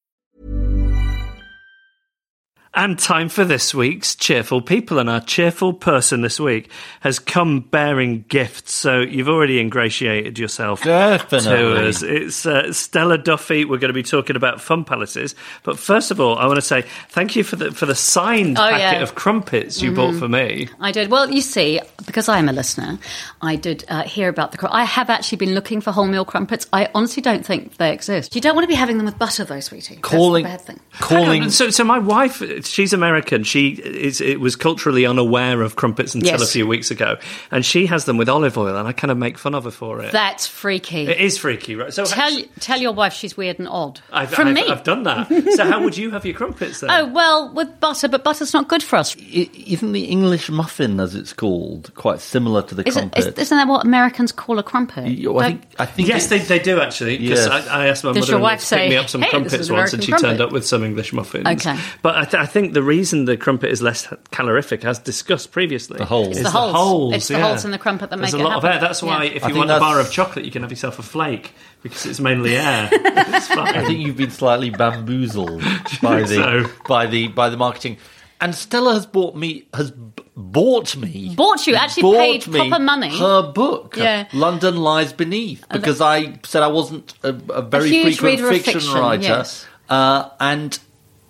And time for this week's cheerful people. And our cheerful person this week has come bearing gifts. So you've already ingratiated yourself Definitely. to us. It's uh, Stella Duffy. We're going to be talking about fun palaces. But first of all, I want to say thank you for the for the signed Oh, packet yeah. Mm-hmm. of crumpets you bought for me. I did. Well, you see, because I am a listener, I did uh, hear about the. cr- I have actually been looking for wholemeal crumpets. I honestly don't think they exist. You don't want to be having them with butter, though, sweetie. Calling, That's the bad thing. calling, Hang on, So, so my wife, she's American. She is it was culturally unaware of crumpets until Yes. a few weeks ago, and she has them with olive oil, and I kind of make fun of her for it. That's freaky. it is freaky, right? So Tell tell your wife she's weird and odd. I've, From I've, me. I've done that. So how would you have your crumpets then? Oh well, with butter, but butter's not good for us. I- Isn't the English muffin, as it's called, quite similar to the Isn't, crumpet? is, isn't that what Americans call a crumpet? You- I think, I think Yes, they, they do actually. Because Yes. I, I asked my Does mother your in wife to say, pick me up some "Hey, crumpets is an once, and American she turned up with some English muffins. Okay. but I, th- I think the reason the crumpet is less calorific, as discussed previously, The holes. It's the holes. It's the yeah. holes in the crumpet that There's make a it lot of air. That's why Yeah. if I you think want a bar of chocolate, you can have yourself a flake because it's mainly air. it's fine. I think you've been slightly bamboozled by the so? by the by the marketing. And Stella has bought me has b- bought me Bought you, actually bought paid me proper money. Her book, Yeah. London Lies Beneath, because I said I wasn't a, a very huge frequent reader of fiction, fiction, writer, yes. uh, and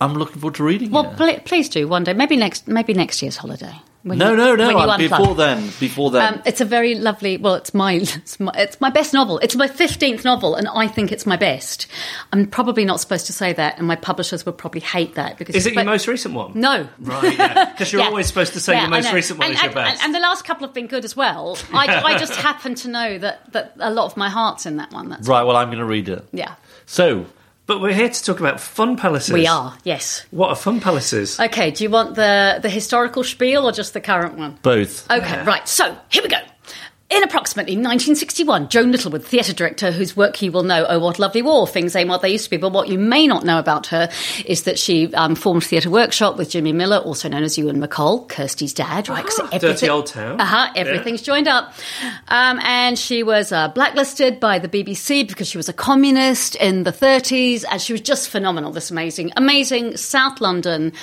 I'm looking forward to reading Well, it. pl- please do one day. Maybe next. Maybe next year's holiday. when No, you- no, no. when you uh, before then, before then. Um, it's a very lovely. Well, it's my, it's my it's my best novel. It's my fifteenth novel, and I think it's my best. I'm probably not supposed to say that, and my publishers would probably hate that because Is it your but- most recent one? No, Right, yeah. Because you're Yeah. always supposed to say Yeah, your most recent one and, is your best. And, and the last couple have been good as well. I, I just happen to know that, that a lot of my heart's in that one. That's right, well, I'm going to read it. yeah. So, but we're here to talk about fun palaces. We are, yes. What are fun palaces? Okay, do you want the, the historical spiel or just the current one? both. Okay, right. So here we go. In approximately 1961, Joan Littlewood, theatre director, whose work you will know, Oh What Lovely War, things ain't what they used to be. But what you may not know about her is that she um, formed Theatre Workshop with Jimmy Miller, also known as Ewan MacColl, Kirsty's dad, right? 'cause Ah, Dirty Old Town. Uh huh. Everything's joined up. Um, and she was uh, blacklisted by the BBC because she was a communist in the 30s, and she was just phenomenal. This amazing, amazing South London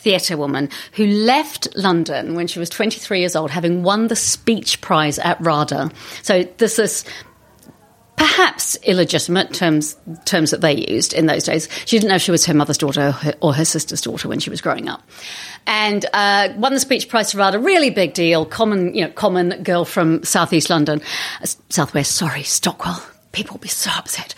theatre woman who left London when she was 23 years old, having won the speech prize at RADA. So this is perhaps illegitimate terms terms that they used in those days. She didn't know if she was her mother's daughter or her, sister's daughter when she was growing up, and uh, won the speech prize for RADA. Really big deal. Common, you know, common girl from southeast London, southwest. Sorry, Stockwell. People will be so upset.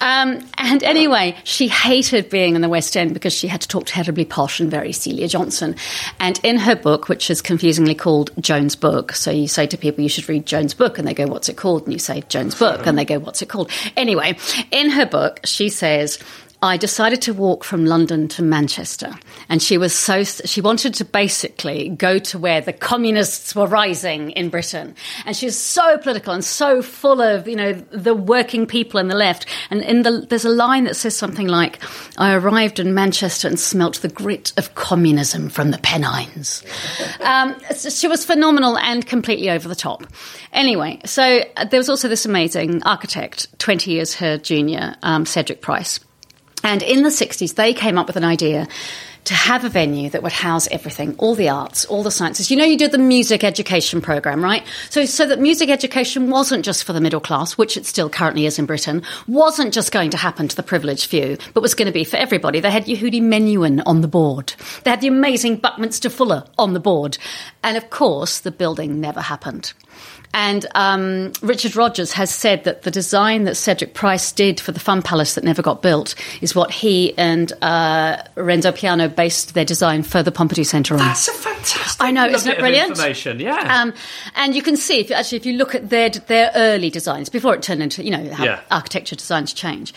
Um, and anyway, she hated being in the West End because she had to talk terribly posh and very Celia Johnson. And in her book, which is confusingly called Joan's Book, so you say to people, you should read Joan's book, and they go, What's it called? And you say, Joan's Book, and they go, What's it called? Anyway, in her book, she says, I decided to walk from London to Manchester. And she was so, she wanted to basically go to where the communists were rising in Britain. And she's so political and so full of, you know, the working people and the left. And in the, there's a line that says something like, I arrived in Manchester and smelt the grit of communism from the Pennines. Um, she was phenomenal and completely over the top. Anyway, so uh, there was also this amazing architect, 20 years her junior, um, Cedric Price. And in the 60s, they came up with an idea to have a venue that would house everything, all the arts, all the sciences. You know, you did the music education program, right? So, so that music education wasn't just for the middle class, which it still currently is in Britain, wasn't just going to happen to the privileged few, but was going to be for everybody. They had Yehudi Menuhin on the board. They had the amazing Buckminster Fuller on the board. And of course, the building never happened. And um, Richard Rogers has said that the design that Cedric Price did for the Fun Palace that never got built is what he and uh, Renzo Piano based their design for the Pompidou Centre on. That's a fantastic. I know, isn't it brilliant? Information, yeah. Um, and you can see, if actually, if you look at their their early designs before it turned into, you know, how Yeah. architecture designs change.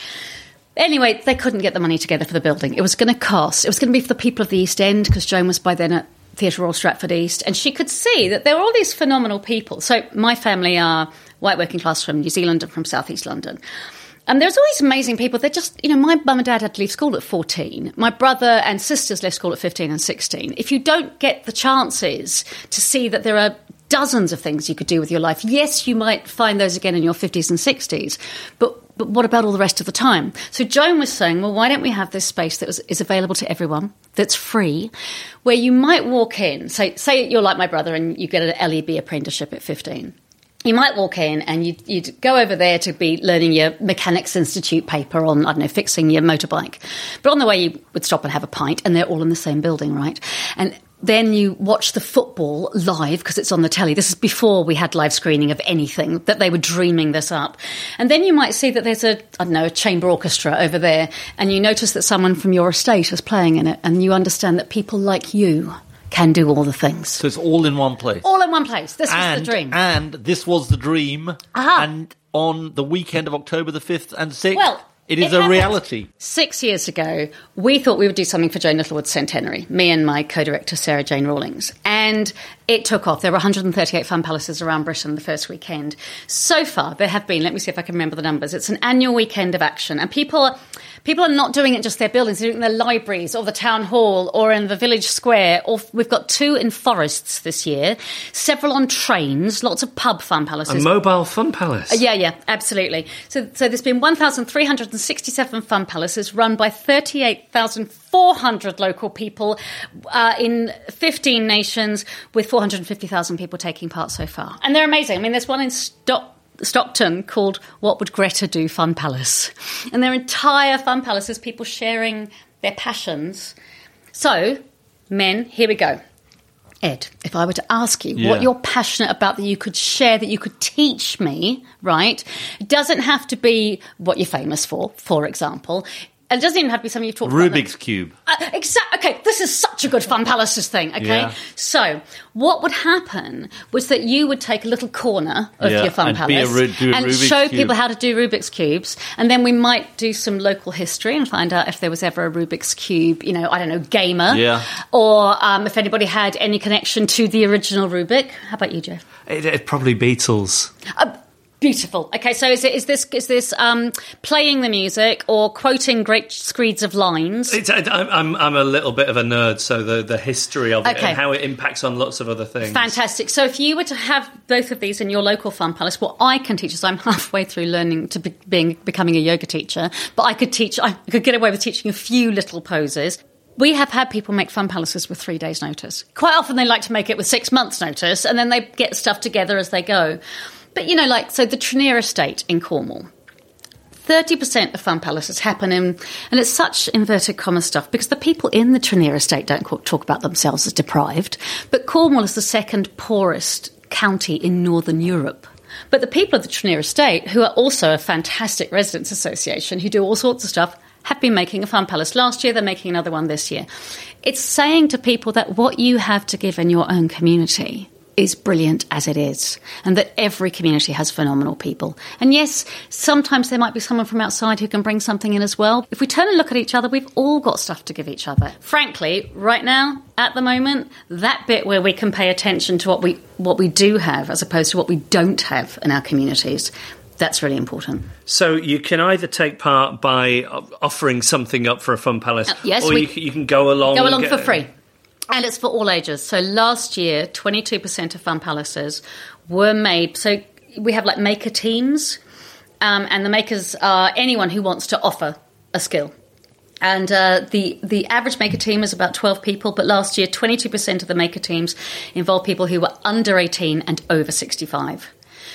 Anyway, they couldn't get the money together for the building. It was going to cost. It was going to be for the people of the East End because Joan was by then at Theatre Royal Stratford East, and she could see that there were all these phenomenal people. So my family are white working class from New Zealand and from Southeast London. And there's all these amazing people. They're just, you know, my mum and dad had to leave school at 14. My brother and sisters left school at 15 and 16. If you don't get the chances to see that there are dozens of things you could do with your life, yes, you might find those again in your 50s and 60s, but but what about all the rest of the time? So Joan was saying, well, why don't we have this space that was, is available to everyone, that's free, where you might walk in, say, say you're like my brother and you get an LEB apprenticeship at 15 you might walk in and you'd, you'd go over there to be learning your Mechanics Institute paper on, I don't know, fixing your motorbike. But on the way, you would stop and have a pint, and they're all in the same building, right? And then you watch the football live because it's on the telly. This is before we had live screening of anything, that they were dreaming this up. And then you might see that there's a, I don't know, a chamber orchestra over there, and you notice that someone from your estate is playing in it, and you understand that people like you can do all the things. So it's all in one place. All in one place. This was the dream. And this was the dream. Aha. And on the weekend of October the 5th and 6th, Well, it is it a reality. Six years ago, we thought we would do something for Joan Littlewood's centenary, me and my co director, Sarah Jane Rawlings. And it took off. There were 138 fun palaces around Britain the first weekend. So far, there have been, let me see if I can remember the numbers, it's an annual weekend of action. And people, people are not doing it just their buildings, they're doing it in their libraries or the town hall or in the village square. Or we've got two in forests this year, several on trains, lots of pub fun palaces. a mobile fun palace. Yeah, yeah, absolutely. So, so there's been 1,367 fun palaces run by 38,400 local people uh, in 15 nations, with 450,000 people taking part so far. And they're amazing. I mean, there's one in Stock. Stockton called What Would Greta Do Fun Palace. And their entire fun palace is people sharing their passions. So, men, here we go. Ed, if I were to ask you Yeah. what you're passionate about that you could share, that you could teach me, right? It doesn't have to be what you're famous for, for example. It doesn't even have to be something you've talked about. Rubik's Cube. Uh, exact. Okay, this is such a good fun palaces thing. Okay, Yeah. so what would happen was that you would take a little corner of Yeah, your fun and be a palace Ru- do a and Rubik's show Cube. people how to do Rubik's cubes, and then we might do some local history and find out if there was ever a Rubik's cube. You know, I don't know, gamer. Yeah. Or um, if anybody had any connection to the original Rubik. How about you, Geoff? It, it probably Beatles. Uh, Beautiful. Okay, so is, it, is this is this um, playing the music or quoting great screeds of lines? It's, I'm I'm a little bit of a nerd, so the the history of it Okay. and how it impacts on lots of other things. Fantastic. So, if you were to have both of these in your local fun palace, what I can teach is I'm halfway through learning to be, being becoming a yoga teacher, but I could teach. I could get away with teaching a few little poses. We have had people make fun palaces with three days' notice. Quite often, they like to make it with six months' notice, and then they get stuff together as they go. But you know, like so, the Treneere Estate in Cornwall. 30% of fun palaces happen in, and it's such inverted comma stuff because the people in the Treneere estate don't talk about themselves as deprived. But Cornwall is the second poorest county in Northern Europe. But the people of the Treneere estate, who are also a fantastic residents association who do all sorts of stuff, have been making a fun palace last year, they're making another one this year. It's saying to people that what you have to give in your own community is brilliant as it is, and that every community has phenomenal people. And yes, sometimes there might be someone from outside who can bring something in as well. If we turn and look at each other, we've all got stuff to give each other. Frankly, right now, at the moment, that bit where we can pay attention to what we what we do have as opposed to what we don't have in our communities, that's really important. So you can either take part by offering something up for a fun palace, Uh, yes, or you, you can go along. Go along get- for free. And it's for all ages. So last year, 22% of fun palaces were made. So we have like maker teams, um, and the makers are anyone who wants to offer a skill. And uh, the the average maker team is about 12 people, but last year, 22% of the maker teams involved people who were under 18 and over 65.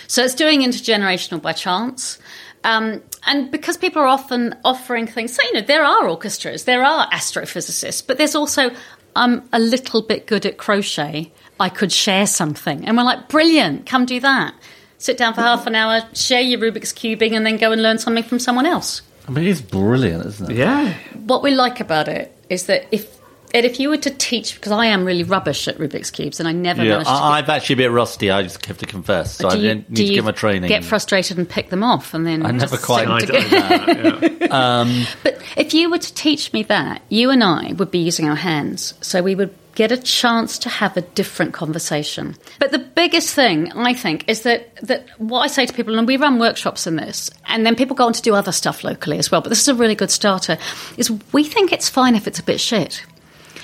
So it's doing intergenerational by chance. Um, and because people are often offering things, so, you know, there are orchestras, there are astrophysicists, but there's also, I'm a little bit good at crochet. I could share something. And we're like, brilliant, come do that. Sit down for half an hour, share your Rubik's Cubing, and then go and learn something from someone else. I mean, it's brilliant, isn't it? Yeah. What we like about it is that if Ed, if you were to teach, because I am really rubbish at Rubik's cubes, and I never Yeah, managed to. I, I'm actually a bit rusty. I just have to confess, so I you, need do to get my training. Get frustrated and pick them off, and then I never quite I know that, yeah. Um, but if you were to teach me that, you and I would be using our hands. So we would get a chance to have a different conversation. But the biggest thing, I think, is that, that what I say to people, and we run workshops in this, and then people go on to do other stuff locally as well, but this is a really good starter, is we think it's fine if it's a bit shit.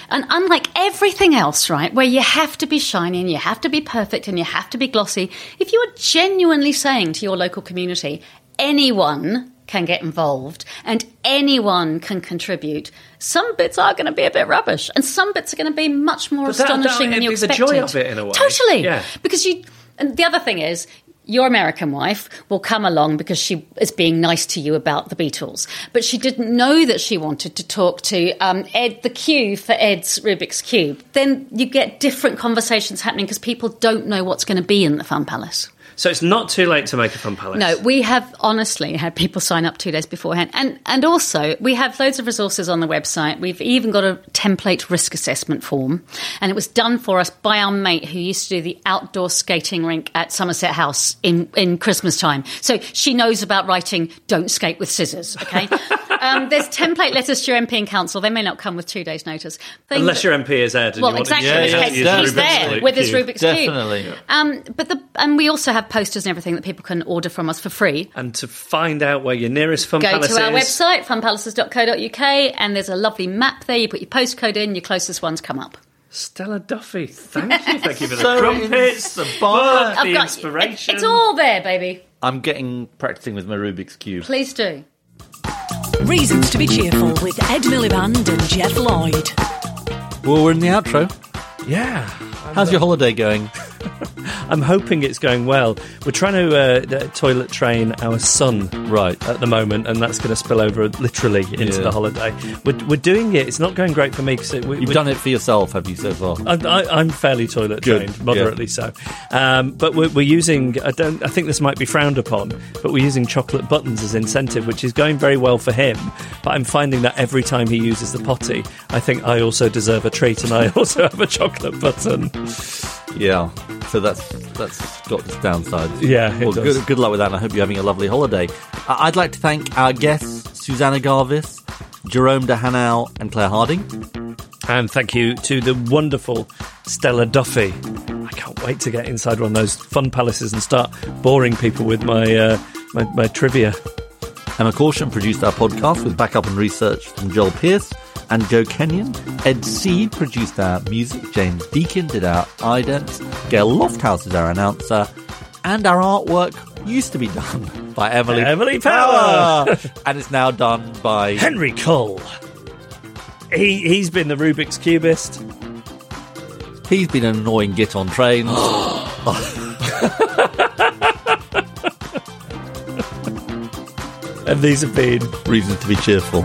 And unlike everything else, right, where you have to be shiny and you have to be perfect and you have to be glossy, if you are genuinely saying to your local community, anyone can get involved and anyone can contribute, some bits are going to be a bit rubbish and some bits are going to be much more But that- that- astonishing than you be the expected. joy of it in a way. Totally. Yeah. Because you, and the other thing is, your American wife will come along because she is being nice to you about the Beatles, but she didn't know that she wanted to talk to um, Ed the Q for Ed's Rubik's Cube. Then you get different conversations happening because people don't know what's going to be in the Fun Palace. So it's not too late to make a fun palace. No, we have honestly had people sign up two days beforehand, and and also we have loads of resources on the website. We've even got a template risk assessment form, and it was done for us by our mate who used to do the outdoor skating rink at Somerset House in in Christmas time. So she knows about writing "Don't skate with scissors." Okay, um, there's template letters to your MP and council. They may not come with two days' notice. Thing Unless your MP is Ed. And well, exactly. Yeah, in this yeah, case, yeah, he's Rubik's there Cube. with his Rubik's Definitely. cube. Um, but the and we also have posters and everything that people can order from us for free. And to find out where your nearest fun Go palace to our is, website, funpalaces.co.uk, and there's a lovely map there. You put your postcode in, your closest ones come up. Stella Duffy. Thank you. Thank you for the So crumpets, the inspired. book, I've the got- inspiration. It's all there, baby. I'm getting practicing with my Rubik's cube. Please do. Reasons to be cheerful with Ed Miliband and Geoff Lloyd. Well, we're in the outro. Yeah. How's your holiday going? I'm hoping it's going well. We're trying to uh, toilet train our son Right. at the moment, and that's going to spill over literally into Yeah. the holiday. We're, we're doing it. It's not going great for me because we, You've done it for yourself, have you, so far? I, I, I'm fairly toilet Good, trained, moderately so. Um, but we're, we're using. I don't. I think this might be frowned upon, but we're using chocolate buttons as incentive, which is going very well for him. But I'm finding that every time he uses the potty, I think I also deserve a treat, and I also have a chocolate button. Yeah. So that's that's got its downsides. Yeah, it Well, does. good, good luck with that. and I hope you're having a lovely holiday. I'd like to thank our guests, Susanna Garvis, Jerome De Henau, and Claire Harding. And thank you to the wonderful Stella Duffy. I can't wait to get inside one of those fun palaces and start boring people with my uh, my, my trivia. Emma Caution produced our podcast with backup and research from Joel Pierce and Joe Kenyon. Ed Seed produced our music. James Deakin did our idents. Gail Lofthouse is our announcer. And our artwork used to be done by Emily, Emily Power. and it's now done by Henry Cole. He he's been the Rubik's cubist. He's been an annoying git on trains. And these have been Reasons to be cheerful.